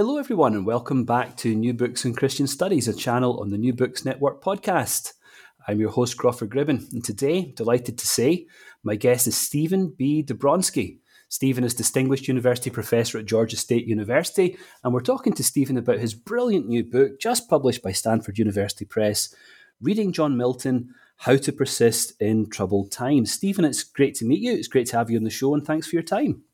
Hello, everyone, and welcome back to New Books and Christian Studies, a channel on the New Books Network podcast. I'm your host, Crawford Gribben, and today, delighted to say, my guest is Stephen B. Dobranski. Stephen is Distinguished University Professor at Georgia State University, and we're talking to Stephen about his brilliant new book, just published by Stanford University Press, Reading John Milton How to Persist in Troubled Times. Stephen, it's great to meet you. It's great to have you on the show, and thanks for your time.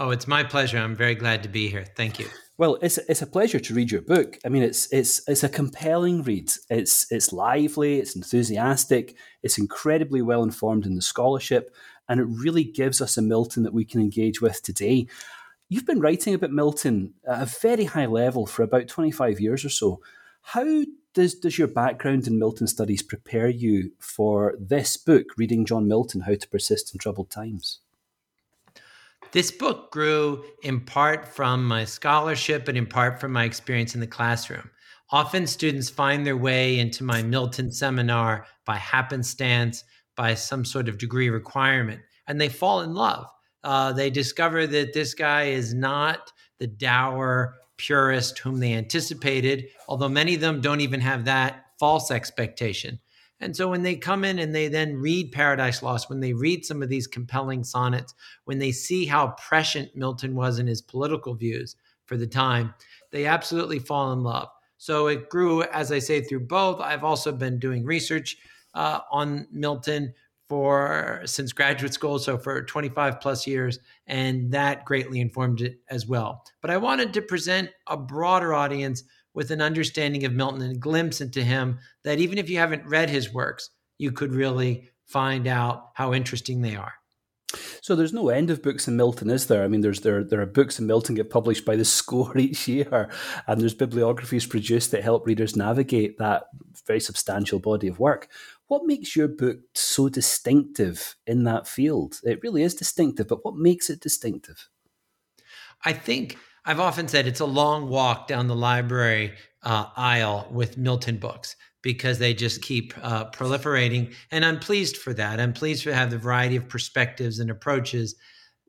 Oh, it's my pleasure. I'm very glad to be here. Thank you. Well, it's it's a pleasure to read your book. I mean, it's it's it's a compelling read. It's it's lively, it's enthusiastic, it's incredibly well informed in the scholarship, and it really gives us a Milton that we can engage with today. You've been writing about Milton at a very high level for about 25 years or so. How does, does your background in Milton studies prepare you for this book, Reading John Milton How to Persist in Troubled Times? This book grew in part from my scholarship and in part from my experience in the classroom. Often students find their way into my Milton seminar by happenstance, by some sort of degree requirement, and they fall in love. Uh, they discover that this guy is not the dour purist whom they anticipated, although many of them don't even have that false expectation. And so when they come in and they then read Paradise Lost, when they read some of these compelling sonnets, when they see how prescient Milton was in his political views for the time, they absolutely fall in love. So it grew, as I say, through both. I've also been doing research uh, on Milton for since graduate school, so for 25 plus years, and that greatly informed it as well. But I wanted to present a broader audience with an understanding of Milton and a glimpse into him that even if you haven't read his works, you could really find out how interesting they are. So there's no end of books in Milton, is there? I mean, there's there there are books in Milton get published by the score each year, and there's bibliographies produced that help readers navigate that very substantial body of work. What makes your book so distinctive in that field? It really is distinctive, but what makes it distinctive? I think I've often said it's a long walk down the library uh, aisle with Milton books because they just keep uh, proliferating. And I'm pleased for that. I'm pleased to have the variety of perspectives and approaches.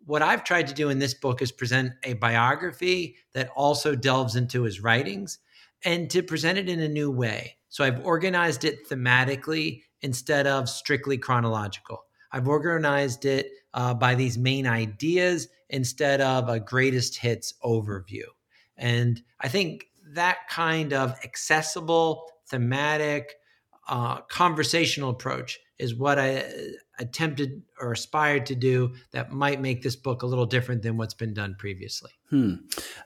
What I've tried to do in this book is present a biography that also delves into his writings and to present it in a new way. So I've organized it thematically instead of strictly chronological. I've organized it uh, by these main ideas instead of a greatest hits overview. And I think that kind of accessible, thematic, uh, conversational approach is what I uh, attempted or aspired to do that might make this book a little different than what's been done previously. Hmm.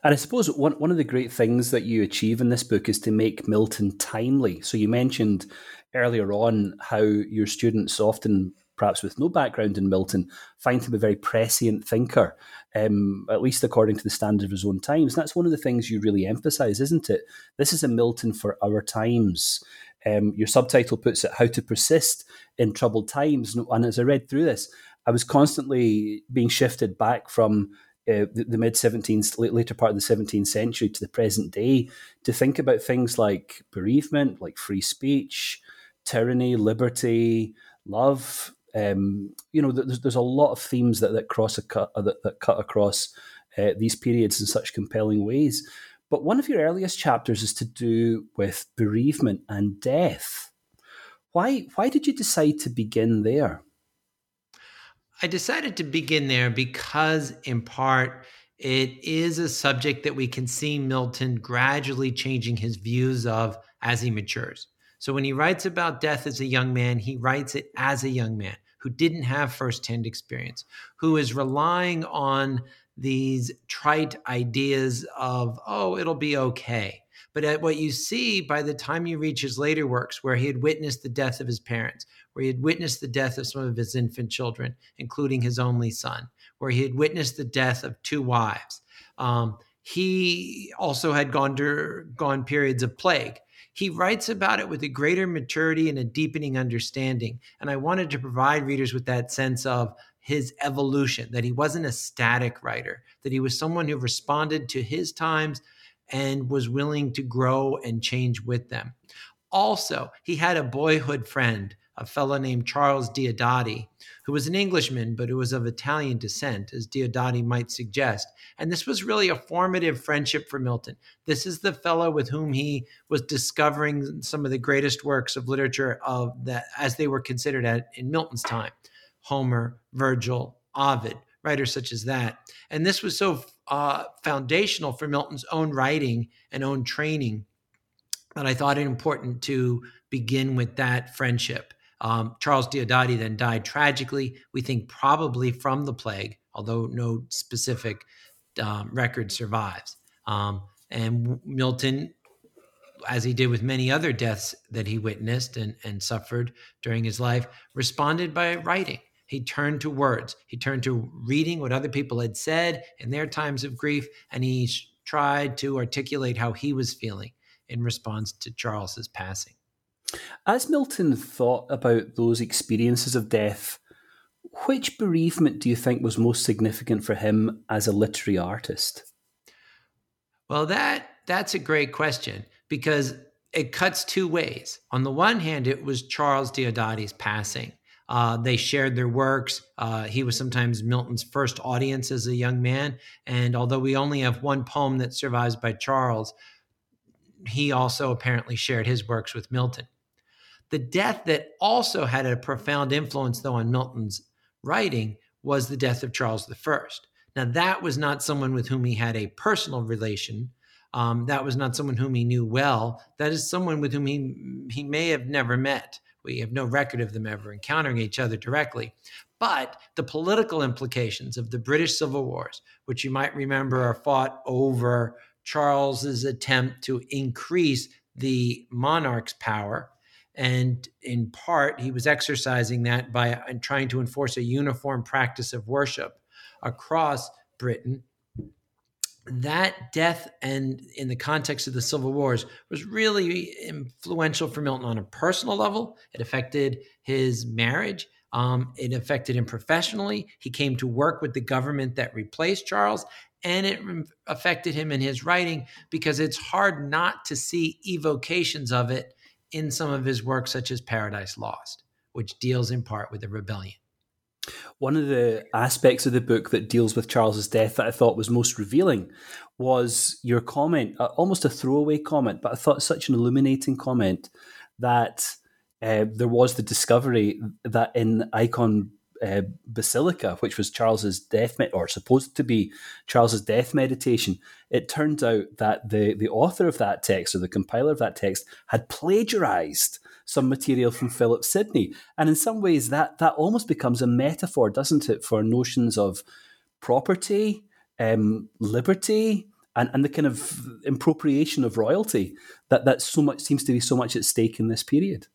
And I suppose one, one of the great things that you achieve in this book is to make Milton timely. So you mentioned earlier on how your students often perhaps with no background in Milton, find him a very prescient thinker, um, at least according to the standard of his own times. And that's one of the things you really emphasize, isn't it? This is a Milton for our times. Um, your subtitle puts it How to Persist in Troubled Times. And as I read through this, I was constantly being shifted back from uh, the, the mid 17th, later part of the 17th century to the present day to think about things like bereavement, like free speech, tyranny, liberty, love, um, you know, there's, there's a lot of themes that, that cross a cut uh, that, that cut across uh, these periods in such compelling ways. But one of your earliest chapters is to do with bereavement and death. Why why did you decide to begin there? I decided to begin there because, in part, it is a subject that we can see Milton gradually changing his views of as he matures. So when he writes about death as a young man, he writes it as a young man who didn't have firsthand experience, who is relying on these trite ideas of, oh, it'll be okay. But at what you see by the time you reach his later works, where he had witnessed the death of his parents, where he had witnessed the death of some of his infant children, including his only son, where he had witnessed the death of two wives. Um, he also had gone to, gone periods of plague. He writes about it with a greater maturity and a deepening understanding. And I wanted to provide readers with that sense of his evolution, that he wasn't a static writer, that he was someone who responded to his times and was willing to grow and change with them. Also, he had a boyhood friend, a fellow named Charles Diodati, who was an Englishman, but who was of Italian descent, as Diodati might suggest. And this was really a formative friendship for Milton. This is the fellow with whom he was discovering some of the greatest works of literature of that as they were considered at in Milton's time. Homer, Virgil, Ovid, writers such as that. And this was so uh, foundational for Milton's own writing and own training that I thought it important to begin with that friendship. Um, Charles Diodati then died tragically, we think probably from the plague, although no specific um, record survives. Um, and Milton, as he did with many other deaths that he witnessed and, and suffered during his life, responded by writing. He turned to words. He turned to reading what other people had said in their times of grief, and he tried to articulate how he was feeling in response to Charles's passing. As Milton thought about those experiences of death, which bereavement do you think was most significant for him as a literary artist? Well, that that's a great question because it cuts two ways. On the one hand, it was Charles Diodati's passing. Uh, they shared their works. Uh, he was sometimes Milton's first audience as a young man. And although we only have one poem that survives by Charles, he also apparently shared his works with Milton. The death that also had a profound influence, though, on Milton's writing was the death of Charles I. Now, that was not someone with whom he had a personal relation. Um, that was not someone whom he knew well. That is someone with whom he, he may have never met. We have no record of them ever encountering each other directly. But the political implications of the British Civil Wars, which you might remember are fought over Charles's attempt to increase the monarch's power. And in part, he was exercising that by uh, trying to enforce a uniform practice of worship across Britain. That death and in the context of the civil wars was really influential for milton on a personal level. It affected his marriage um, it affected him professionally. He came to work with the government that replaced charles and it affected him in his writing because it's hard not to see evocations of it in some of his works such as paradise lost which deals in part with the rebellion. One of the aspects of the book that deals with Charles's death that I thought was most revealing was your comment, uh, almost a throwaway comment, but I thought such an illuminating comment that uh, there was the discovery that in Eikon uh, Basilike, which was Charles's death, me- or supposed to be Charles's death meditation, it turns out that the the author of that text or the compiler of that text had plagiarized some material from Philip Sidney. And in some ways, that, that almost becomes a metaphor, doesn't it, for notions of property, um, liberty, and, and the kind of appropriation of royalty that, that so much seems to be so much at stake in this period.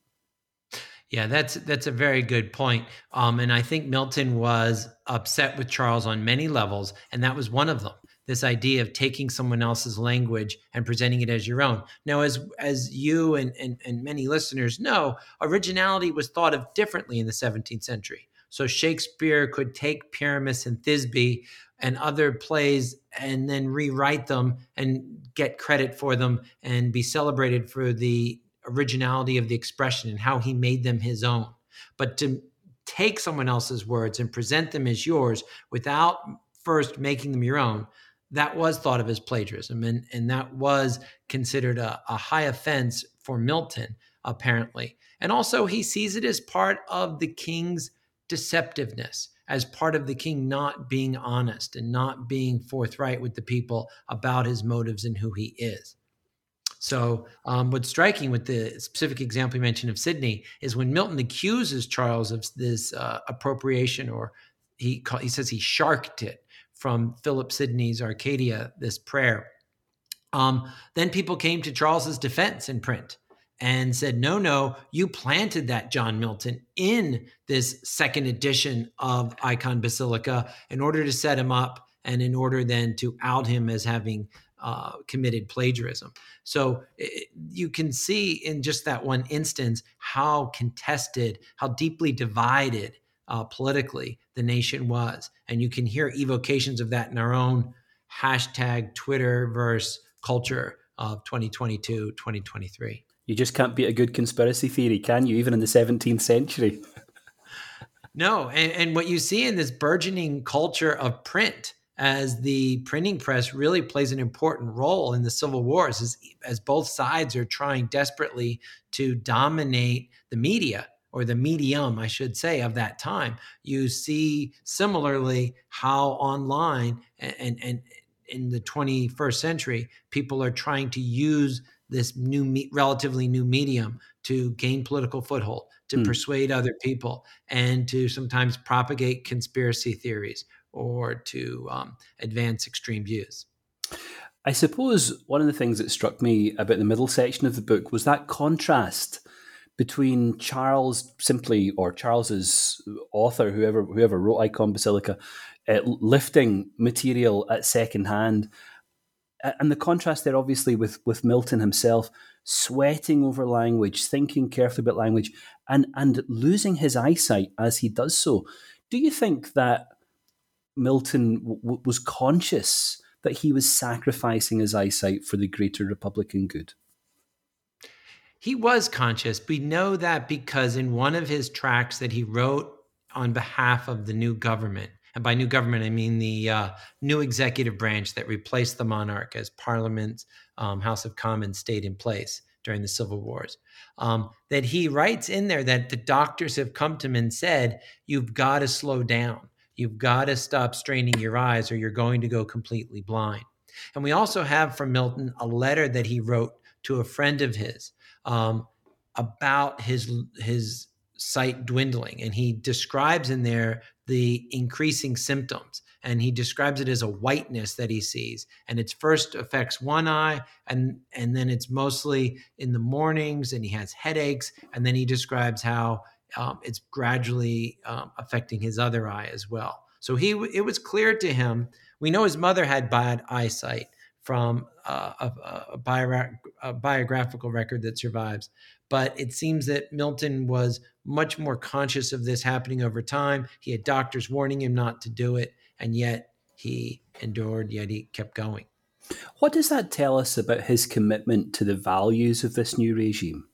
Yeah, that's that's a very good point. Um, and I think Milton was upset with Charles on many levels, and that was one of them this idea of taking someone else's language and presenting it as your own. Now, as as you and, and, and many listeners know, originality was thought of differently in the 17th century. So Shakespeare could take Pyramus and Thisbe and other plays and then rewrite them and get credit for them and be celebrated for the originality of the expression and how he made them his own. But to take someone else's words and present them as yours without first making them your own, that was thought of as plagiarism, and, and that was considered a, a high offense for Milton, apparently. And also, he sees it as part of the king's deceptiveness, as part of the king not being honest and not being forthright with the people about his motives and who he is. So, um, what's striking with the specific example you mentioned of Sidney is when Milton accuses Charles of this uh, appropriation, or he he says he sharked it from Philip Sidney's Arcadia, this prayer. Um, then people came to Charles's defense in print and said, no, no, you planted that John Milton in this second edition of Eikon Basilike in order to set him up and in order then to out him as having uh, committed plagiarism. So it, you can see in just that one instance how contested, how deeply divided uh, politically the nation was. And you can hear evocations of that in our own hashtag Twitter verse culture of 2022, 2023. You just can't beat a good conspiracy theory, can you? Even in the 17th century. no, and, and what you see in this burgeoning culture of print as the printing press really plays an important role in the civil wars as, as both sides are trying desperately to dominate the media or the medium i should say of that time you see similarly how online and, and, and in the 21st century people are trying to use this new relatively new medium to gain political foothold to mm. persuade other people and to sometimes propagate conspiracy theories or to um, advance extreme views i suppose one of the things that struck me about the middle section of the book was that contrast between Charles simply or Charles's author, whoever whoever wrote Eikon Basilike, uh, lifting material at second hand and the contrast there, obviously, with with Milton himself sweating over language, thinking carefully about language, and and losing his eyesight as he does so. Do you think that Milton w- was conscious that he was sacrificing his eyesight for the greater Republican good? He was conscious. We know that because in one of his tracts that he wrote on behalf of the new government, and by new government, I mean the uh, new executive branch that replaced the monarch as Parliament's um, House of Commons stayed in place during the Civil Wars. Um, that he writes in there that the doctors have come to him and said, You've got to slow down. You've got to stop straining your eyes or you're going to go completely blind. And we also have from Milton a letter that he wrote to a friend of his um, about his his sight dwindling, and he describes in there the increasing symptoms. And he describes it as a whiteness that he sees. And it first affects one eye and and then it's mostly in the mornings and he has headaches. And then he describes how um, it's gradually um, affecting his other eye as well so he it was clear to him we know his mother had bad eyesight from uh, a, a, bio, a biographical record that survives but it seems that Milton was much more conscious of this happening over time. He had doctors warning him not to do it, and yet he endured, yet he kept going. What does that tell us about his commitment to the values of this new regime?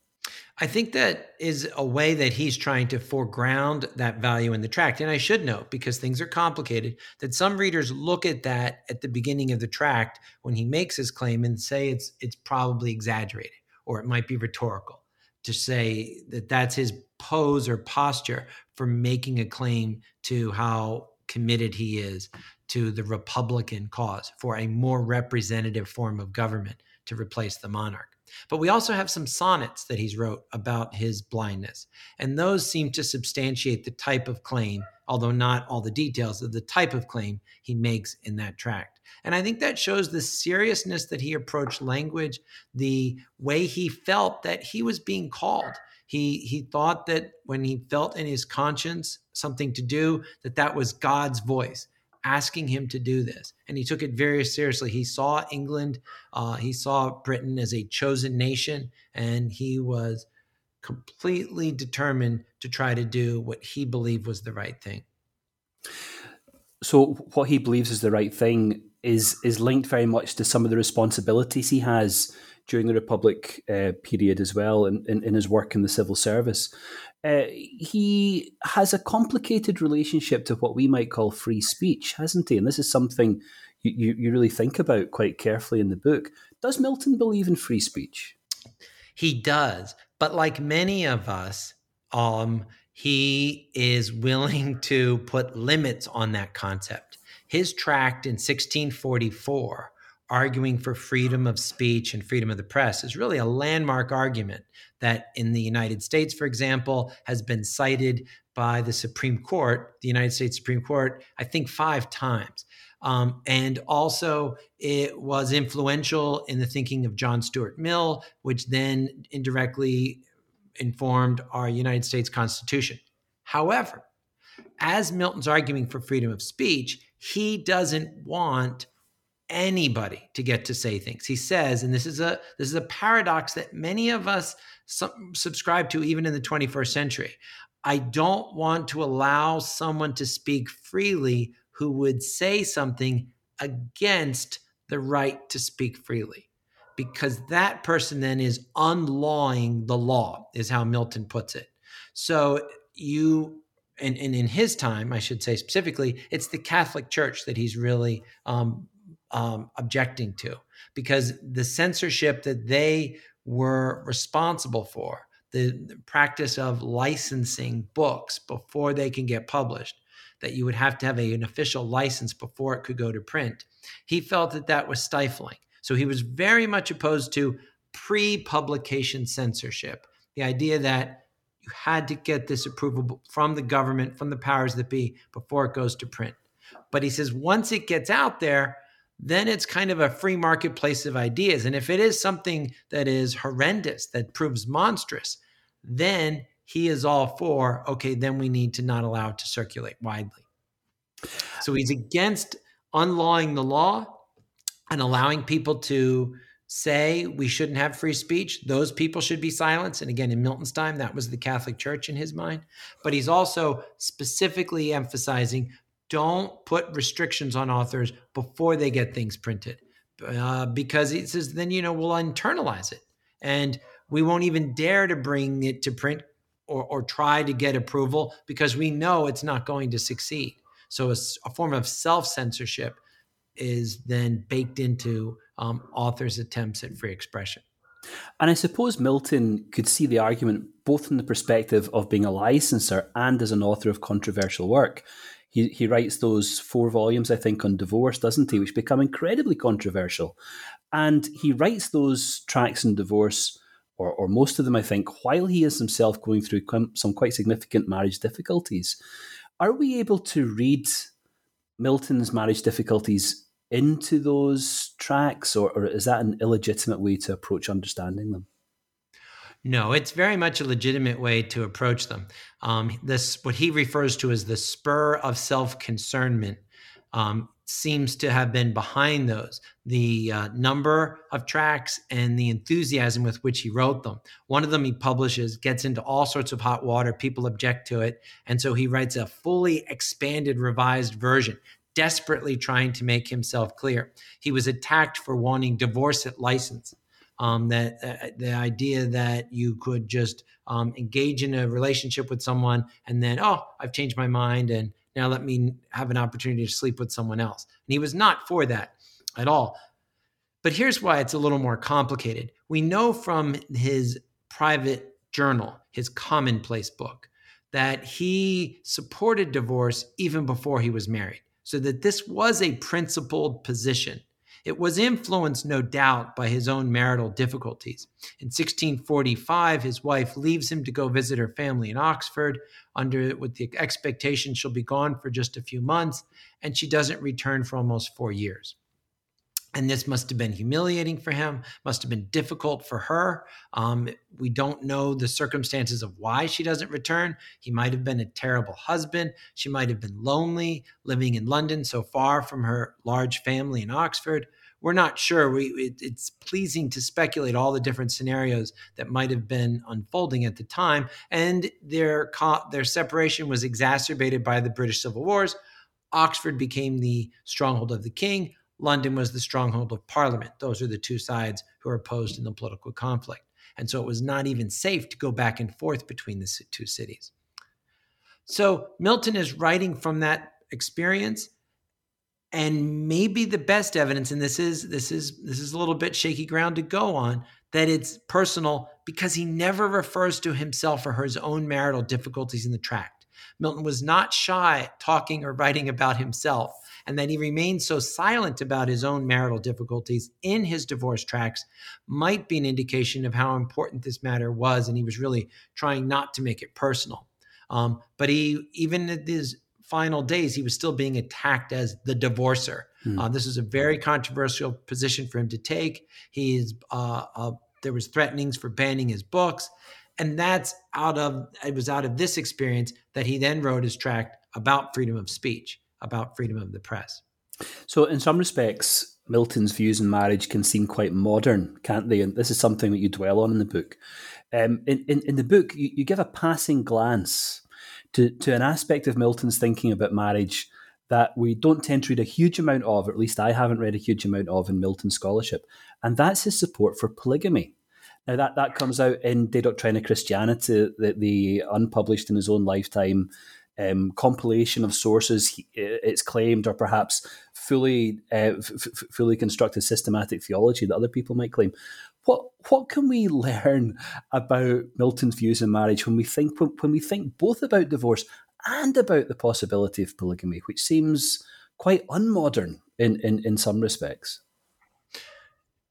I think that is a way that he's trying to foreground that value in the tract. And I should note, because things are complicated, that some readers look at that at the beginning of the tract when he makes his claim and say it's it's probably exaggerated or it might be rhetorical to say that that's his pose or posture for making a claim to how committed he is to the Republican cause for a more representative form of government to replace the monarch. But we also have some sonnets that he's wrote about his blindness, and those seem to substantiate the type of claim, although not all the details of the type of claim he makes in that tract. And I think that shows the seriousness that he approached language, the way he felt that he was being called. He he thought that when he felt in his conscience something to do, that that was God's voice asking him to do this, and he took it very seriously. He saw England, uh, he saw Britain as a chosen nation, and he was completely determined to try to do what he believed was the right thing. So, what he believes is the right thing is is linked very much to some of the responsibilities he has during the Republic uh, period as well in, in, in, his work in the civil service. Uh, he has a complicated relationship to what we might call free speech, hasn't he? And this is something you, you, really think about quite carefully in the book. Does Milton believe in free speech? He does. But like many of us, um, he is willing to put limits on that concept. His tract in 1644, arguing for freedom of speech and freedom of the press, is really a landmark argument that in the United States, for example, has been cited by the Supreme Court, the United States Supreme Court, I think five times. Um, and also, it was influential in the thinking of John Stuart Mill, which then indirectly informed our United States Constitution. However, as Milton's arguing for freedom of speech, he doesn't want anybody to get to say things. He says, and this is a this is a paradox that many of us subscribe to even in the 21st century. I don't want to allow someone to speak freely who would say something against the right to speak freely because that person then is unlawing the law is how milton puts it so you and, and in his time i should say specifically it's the catholic church that he's really um, um, objecting to because the censorship that they were responsible for the, practice of licensing books before they can get published that you would have to have a, an official license before it could go to print. He felt that that was stifling. So he was very much opposed to pre publication censorship, the idea that you had to get this approval from the government, from the powers that be, before it goes to print. But he says once it gets out there, then it's kind of a free marketplace of ideas. And if it is something that is horrendous, that proves monstrous, then he is all for, okay, then we need to not allow it to circulate widely. So he's against unlawing the law and allowing people to say we shouldn't have free speech. Those people should be silenced. And again, in Milton's time, that was the Catholic Church in his mind. But he's also specifically emphasizing don't put restrictions on authors before they get things printed. Uh, because it says then, you know, we'll internalize it. And we won't even dare to bring it to print or, or try to get approval because we know it's not going to succeed. So a, a form of self censorship is then baked into um, authors' attempts at free expression. And I suppose Milton could see the argument both from the perspective of being a licensor and as an author of controversial work. He, he writes those four volumes, I think, on divorce, doesn't he, which become incredibly controversial. And he writes those tracts on divorce or, or most of them, I think, while he is himself going through some quite significant marriage difficulties. Are we able to read Milton's marriage difficulties into those tracks, or, or is that an illegitimate way to approach understanding them? No, it's very much a legitimate way to approach them. Um, this, what he refers to as the spur of self concernment, um, seems to have been behind those the uh, number of tracks and the enthusiasm with which he wrote them. One of them he publishes gets into all sorts of hot water. People object to it. And so he writes a fully expanded, revised version, desperately trying to make himself clear. He was attacked for wanting divorce at license. Um, that uh, the idea that you could just um, engage in a relationship with someone and then, oh, I've changed my mind and now let me have an opportunity to sleep with someone else. And he was not for that at all. But here's why it's a little more complicated. We know from his private journal, his commonplace book, that he supported divorce even before he was married. So that this was a principled position it was influenced, no doubt, by his own marital difficulties. In 1645, his wife leaves him to go visit her family in Oxford, under with the expectation she'll be gone for just a few months, and she doesn't return for almost four years. And this must have been humiliating for him, must have been difficult for her. Um, we don't know the circumstances of why she doesn't return. He might have been a terrible husband. She might have been lonely, living in London, so far from her large family in Oxford. We're not sure. We, it, it's pleasing to speculate all the different scenarios that might have been unfolding at the time. And their, their separation was exacerbated by the British Civil Wars. Oxford became the stronghold of the king. London was the stronghold of Parliament. Those are the two sides who are opposed in the political conflict. And so it was not even safe to go back and forth between the two cities. So Milton is writing from that experience and maybe the best evidence and this is this is this is a little bit shaky ground to go on that it's personal because he never refers to himself or his own marital difficulties in the tract. Milton was not shy talking or writing about himself, and that he remained so silent about his own marital difficulties in his divorce tracts might be an indication of how important this matter was, and he was really trying not to make it personal. Um, but he, even at his final days, he was still being attacked as the divorcer. Mm. Uh, this is a very controversial position for him to take. He's uh, uh, there was threatenings for banning his books, and that's out of it was out of this experience that he then wrote his tract about freedom of speech, about freedom of the press. So, in some respects, Milton's views on marriage can seem quite modern, can't they? And this is something that you dwell on in the book. Um, in, in, in the book, you, you give a passing glance to, to an aspect of Milton's thinking about marriage that we don't tend to read a huge amount of, at least I haven't read a huge amount of in Milton scholarship, and that's his support for polygamy. Now that that comes out in De Doctrina Christiana, the, the unpublished in his own lifetime um, compilation of sources. It's claimed, or perhaps fully uh, f- fully constructed systematic theology that other people might claim. What what can we learn about Milton's views on marriage when we think when, we think both about divorce and about the possibility of polygamy, which seems quite unmodern in, in, in some respects?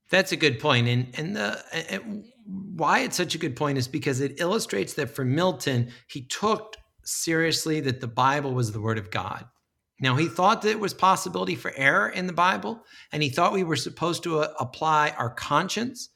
That's a good point, and and the and why it's such a good point is because it illustrates that for Milton, he took seriously that the Bible was the Word of God. Now he thought that it was possibility for error in the Bible, and he thought we were supposed to uh, apply our conscience,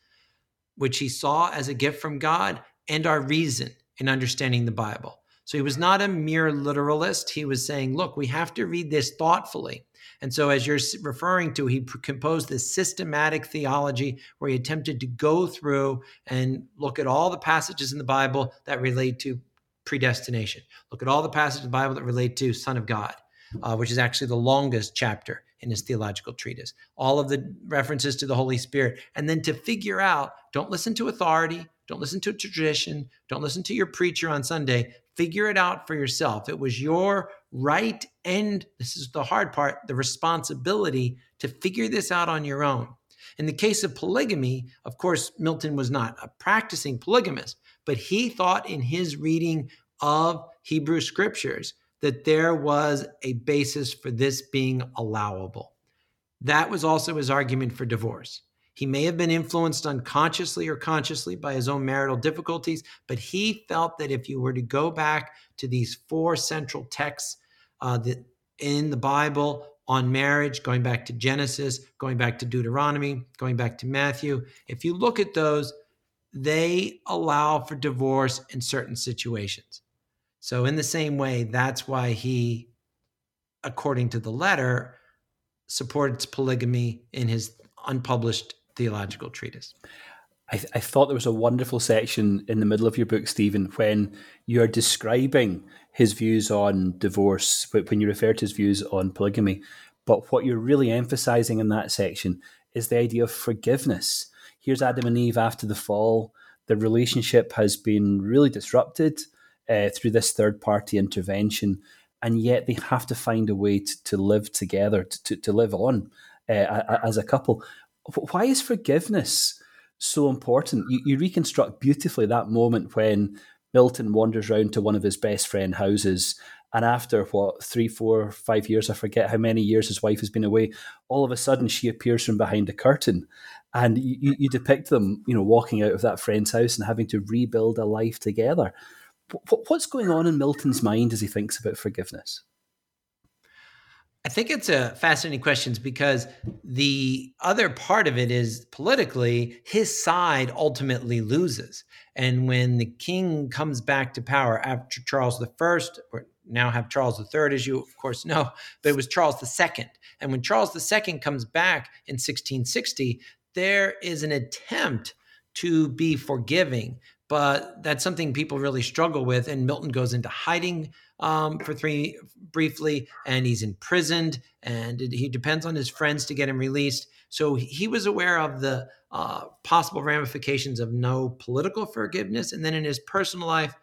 which he saw as a gift from God, and our reason in understanding the Bible. So he was not a mere literalist. He was saying, look, we have to read this thoughtfully. And so, as you're referring to, he composed this systematic theology where he attempted to go through and look at all the passages in the Bible that relate to predestination. Look at all the passages in the Bible that relate to Son of God, uh, which is actually the longest chapter in his theological treatise. All of the references to the Holy Spirit. And then to figure out don't listen to authority, don't listen to tradition, don't listen to your preacher on Sunday. Figure it out for yourself. It was your right and this is the hard part the responsibility to figure this out on your own. In the case of polygamy, of course, Milton was not a practicing polygamist, but he thought in his reading of Hebrew scriptures that there was a basis for this being allowable. That was also his argument for divorce. He may have been influenced unconsciously or consciously by his own marital difficulties, but he felt that if you were to go back to these four central texts uh, that in the Bible on marriage, going back to Genesis, going back to Deuteronomy, going back to Matthew, if you look at those, they allow for divorce in certain situations. So, in the same way, that's why he, according to the letter, supports polygamy in his unpublished theological treatise. I, th- I, thought there was a wonderful section in the middle of your book, Stephen, when you're describing his views on divorce, when you refer to his views on polygamy. But what you're really emphasizing in that section is the idea of forgiveness. Here's Adam and Eve after the fall. The relationship has been really disrupted uh, through this third party intervention, and yet they have to find a way to, to live together, to, to live on uh, as a couple why is forgiveness so important? You, you reconstruct beautifully that moment when Milton wanders round to one of his best friend houses and after what three four five years i forget how many years his wife has been away all of a sudden she appears from behind a curtain and you, you depict them you know walking out of that friend's house and having to rebuild a life together what's going on in milton's mind as he thinks about forgiveness I think it's a fascinating question because the other part of it is politically, his side ultimately loses. And when the king comes back to power after Charles I, or now have Charles III, as you of course know, but it was Charles II. And when Charles II comes back in 1660, there is an attempt to be forgiving, but that's something people really struggle with. And Milton goes into hiding um, for three briefly, and he's imprisoned, and it, he depends on his friends to get him released. So he was aware of the uh, possible ramifications of no political forgiveness, and then in his personal life,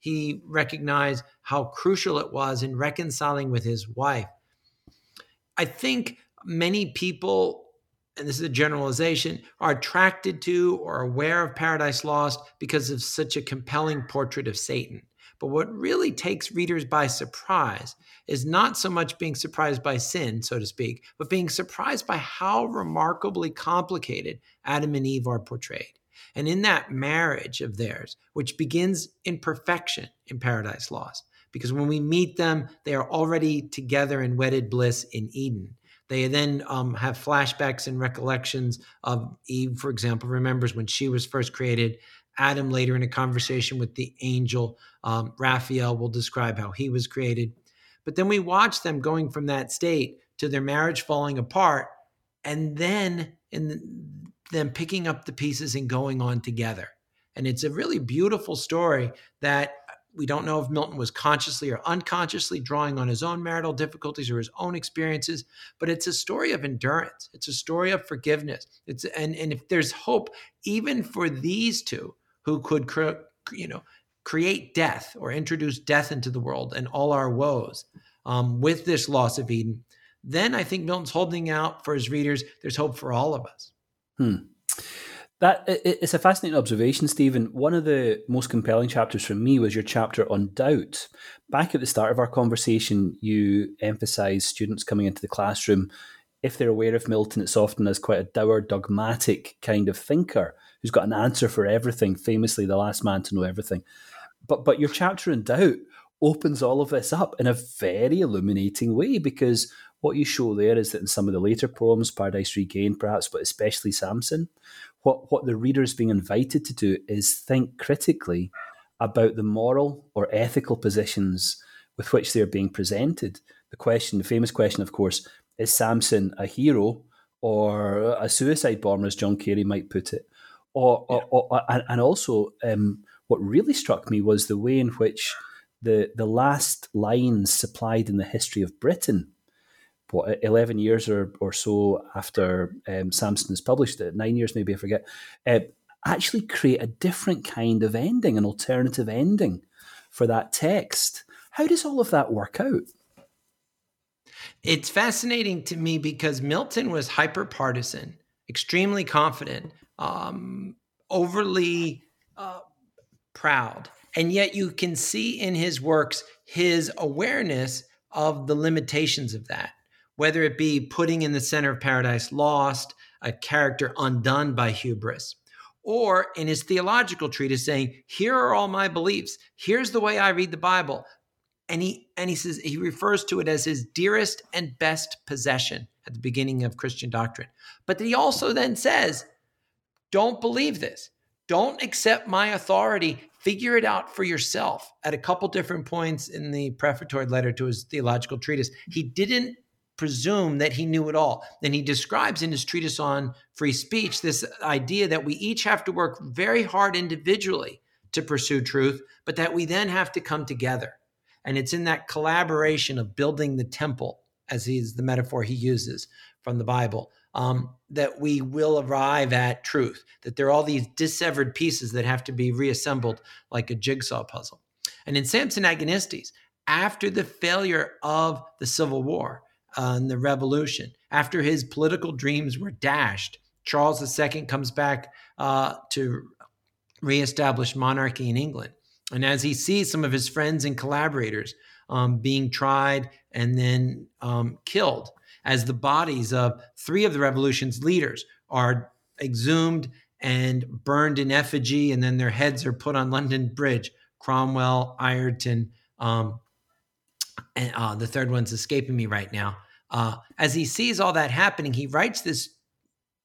he recognized how crucial it was in reconciling with his wife. I think many people and this is a generalization, are attracted to or aware of Paradise Lost because of such a compelling portrait of Satan. But what really takes readers by surprise is not so much being surprised by sin, so to speak, but being surprised by how remarkably complicated Adam and Eve are portrayed. And in that marriage of theirs, which begins in perfection in Paradise Lost, because when we meet them, they are already together in wedded bliss in Eden. They then um, have flashbacks and recollections of Eve, for example, remembers when she was first created Adam later in a conversation with the angel um, Raphael will describe how he was created. But then we watch them going from that state to their marriage falling apart, and then in the, them picking up the pieces and going on together. And it's a really beautiful story that we don't know if Milton was consciously or unconsciously drawing on his own marital difficulties or his own experiences, but it's a story of endurance. It's a story of forgiveness. It's and and if there's hope even for these two who could, cre- you know, create death or introduce death into the world and all our woes um, with this loss of Eden, then I think Milton's holding out for his readers. There's hope for all of us. Hmm. That it's a fascinating observation, Stephen. One of the most compelling chapters for me was your chapter on doubt. Back at the start of our conversation, you emphasised students coming into the classroom. If they're aware of Milton, it's often as quite a dour, dogmatic kind of thinker who's got an answer for everything, famously the last man to know everything. But but your chapter in doubt opens all of this up in a very illuminating way because what you show there is that in some of the later poems, Paradise Regained perhaps, but especially Samson, what, what the reader is being invited to do is think critically about the moral or ethical positions with which they're being presented. The question, the famous question, of course, is Samson a hero or a suicide bomber, as John Carey might put it? Or, yeah. or, or and also, um, what really struck me was the way in which the the last lines supplied in the history of Britain, what eleven years or, or so after um, Samson has published it, nine years maybe I forget, uh, actually create a different kind of ending, an alternative ending for that text. How does all of that work out? It's fascinating to me because Milton was hyper partisan, extremely confident, um, overly uh, proud. And yet you can see in his works his awareness of the limitations of that, whether it be putting in the center of Paradise Lost, a character undone by hubris, or in his theological treatise saying, Here are all my beliefs. Here's the way I read the Bible. And he and he says he refers to it as his dearest and best possession at the beginning of Christian doctrine. But he also then says, don't believe this. Don't accept my authority. Figure it out for yourself. At a couple different points in the prefatory letter to his theological treatise, he didn't presume that he knew it all. Then he describes in his treatise on free speech this idea that we each have to work very hard individually to pursue truth, but that we then have to come together. And it's in that collaboration of building the temple, as is the metaphor he uses from the Bible, um, that we will arrive at truth, that there are all these dissevered pieces that have to be reassembled like a jigsaw puzzle. And in Samson Agonistes, after the failure of the Civil War and the revolution, after his political dreams were dashed, Charles II comes back uh, to reestablish monarchy in England. And as he sees some of his friends and collaborators um, being tried and then um, killed, as the bodies of three of the revolution's leaders are exhumed and burned in effigy, and then their heads are put on London Bridge. Cromwell, Ireton, um, and uh, the third one's escaping me right now. Uh, as he sees all that happening, he writes this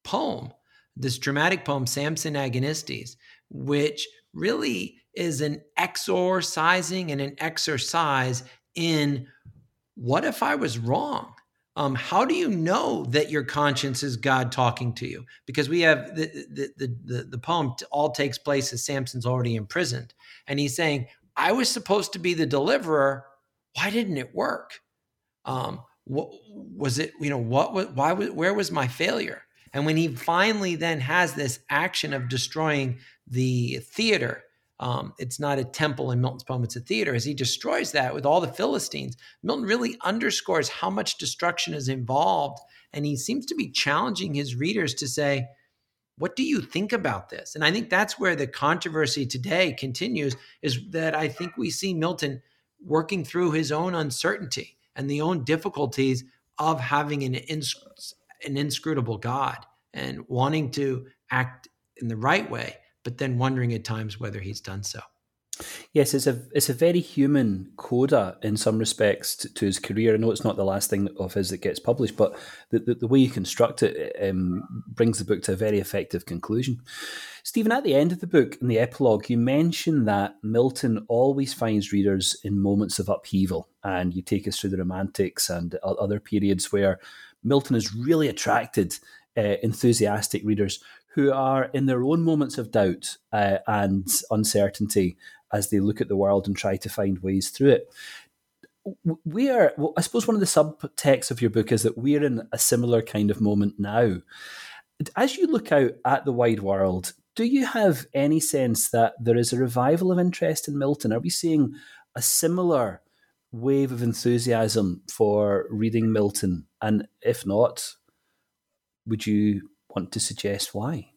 poem, this dramatic poem, Samson Agonistes, which really is an exorcising and an exercise in what if I was wrong? um, how do you know that your conscience is God talking to you? Because we have the the the, the, the poem all takes place as Samson's already imprisoned, and he's saying, "I was supposed to be the deliverer. Why didn't it work? Um, what was it? You know, what was why? Was, where was my failure?" And when he finally then has this action of destroying the theater um, it's not a temple in Milton's poem, it's a theater. As he destroys that with all the Philistines, Milton really underscores how much destruction is involved And he seems to be challenging his readers to say, what do you think about this? And I think that's where the controversy today continues is that I think we see Milton working through his own uncertainty and the own difficulties of having an, ins- an inscrutable God and wanting to act in the right way, but then wondering at times whether he's done so. Yes, it's a it's a very human coda in some respects to, to his career. I know it's not the last thing of his that gets published, but the, the, the way you construct it um, brings the book to a very effective conclusion. Stephen, at the end of the book, in the epilogue, you mention that Milton always finds readers in moments of upheaval, and you take us through the Romantics and other periods where Milton has really attracted uh, enthusiastic readers who are in their own moments of doubt uh, and uncertainty as they look at the world and try to find ways through it. We are, well, I suppose, one of the subtexts of your book is that we're in a similar kind of moment now. As you look out at the wide world, do you have any sense that there is a revival of interest in Milton? Are we seeing a similar wave of enthusiasm for reading Milton? And if not, would you want to suggest why?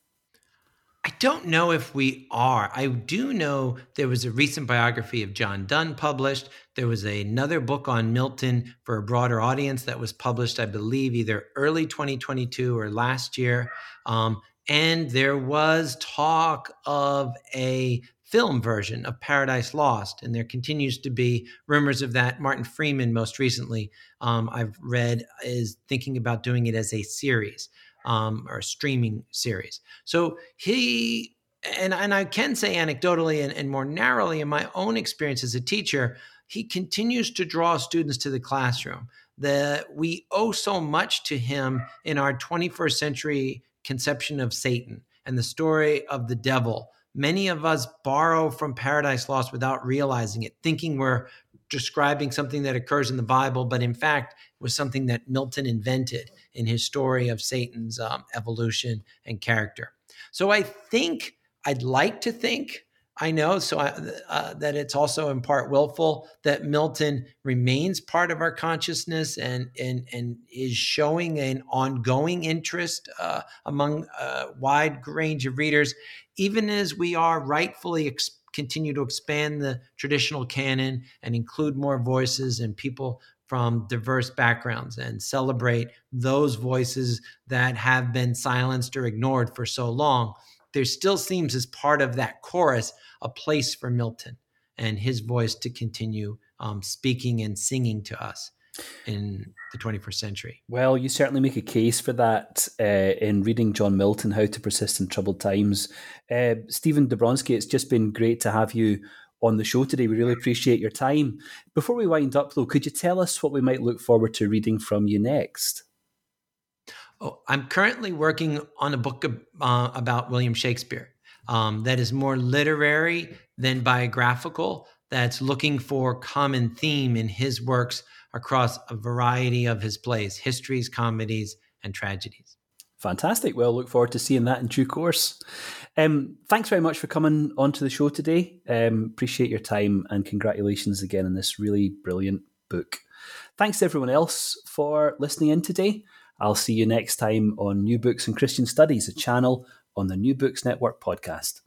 I don't know if we are. I do know there was a recent biography of John Donne published. There was another book on Milton for a broader audience that was published, I believe, either early 2022 or last year. Um, and there was talk of a film version of Paradise Lost, and there continues to be rumors of that. Martin Freeman, most recently, um, I've read, is thinking about doing it as a series um, or streaming series. So he and and I can say anecdotally and, and more narrowly in my own experience as a teacher, he continues to draw students to the classroom. That we owe so much to him in our 21st century conception of Satan and the story of the devil. Many of us borrow from Paradise Lost without realizing it, thinking we're describing something that occurs in the Bible, but in fact was something that Milton invented in his story of Satan's um, evolution and character. So I think I'd like to think I know so I, uh, that it's also in part willful that Milton remains part of our consciousness and and and is showing an ongoing interest uh, among a wide range of readers, even as we are rightfully ex- continue to expand the traditional canon and include more voices and people from diverse backgrounds and celebrate those voices that have been silenced or ignored for so long. There still seems, as part of that chorus, a place for Milton and his voice to continue um, speaking and singing to us in the 21st century. Well, you certainly make a case for that uh, in reading John Milton, How to Persist in Troubled Times. Uh, Stephen Dobranski, it's just been great to have you on the show today. We really appreciate your time. Before we wind up, though, could you tell us what we might look forward to reading from you next? Oh, I'm currently working on a book uh, about William Shakespeare um, that is more literary than biographical, that's looking for common theme in his works across a variety of his plays, histories, comedies, and tragedies. Fantastic. Well, look forward to seeing that in due course. Um, thanks very much for coming onto the show today. Um, appreciate your time and congratulations again on this really brilliant book. Thanks to everyone else for listening in today. I'll see you next time on New Books in Christian Studies, a channel on the New Books Network podcast.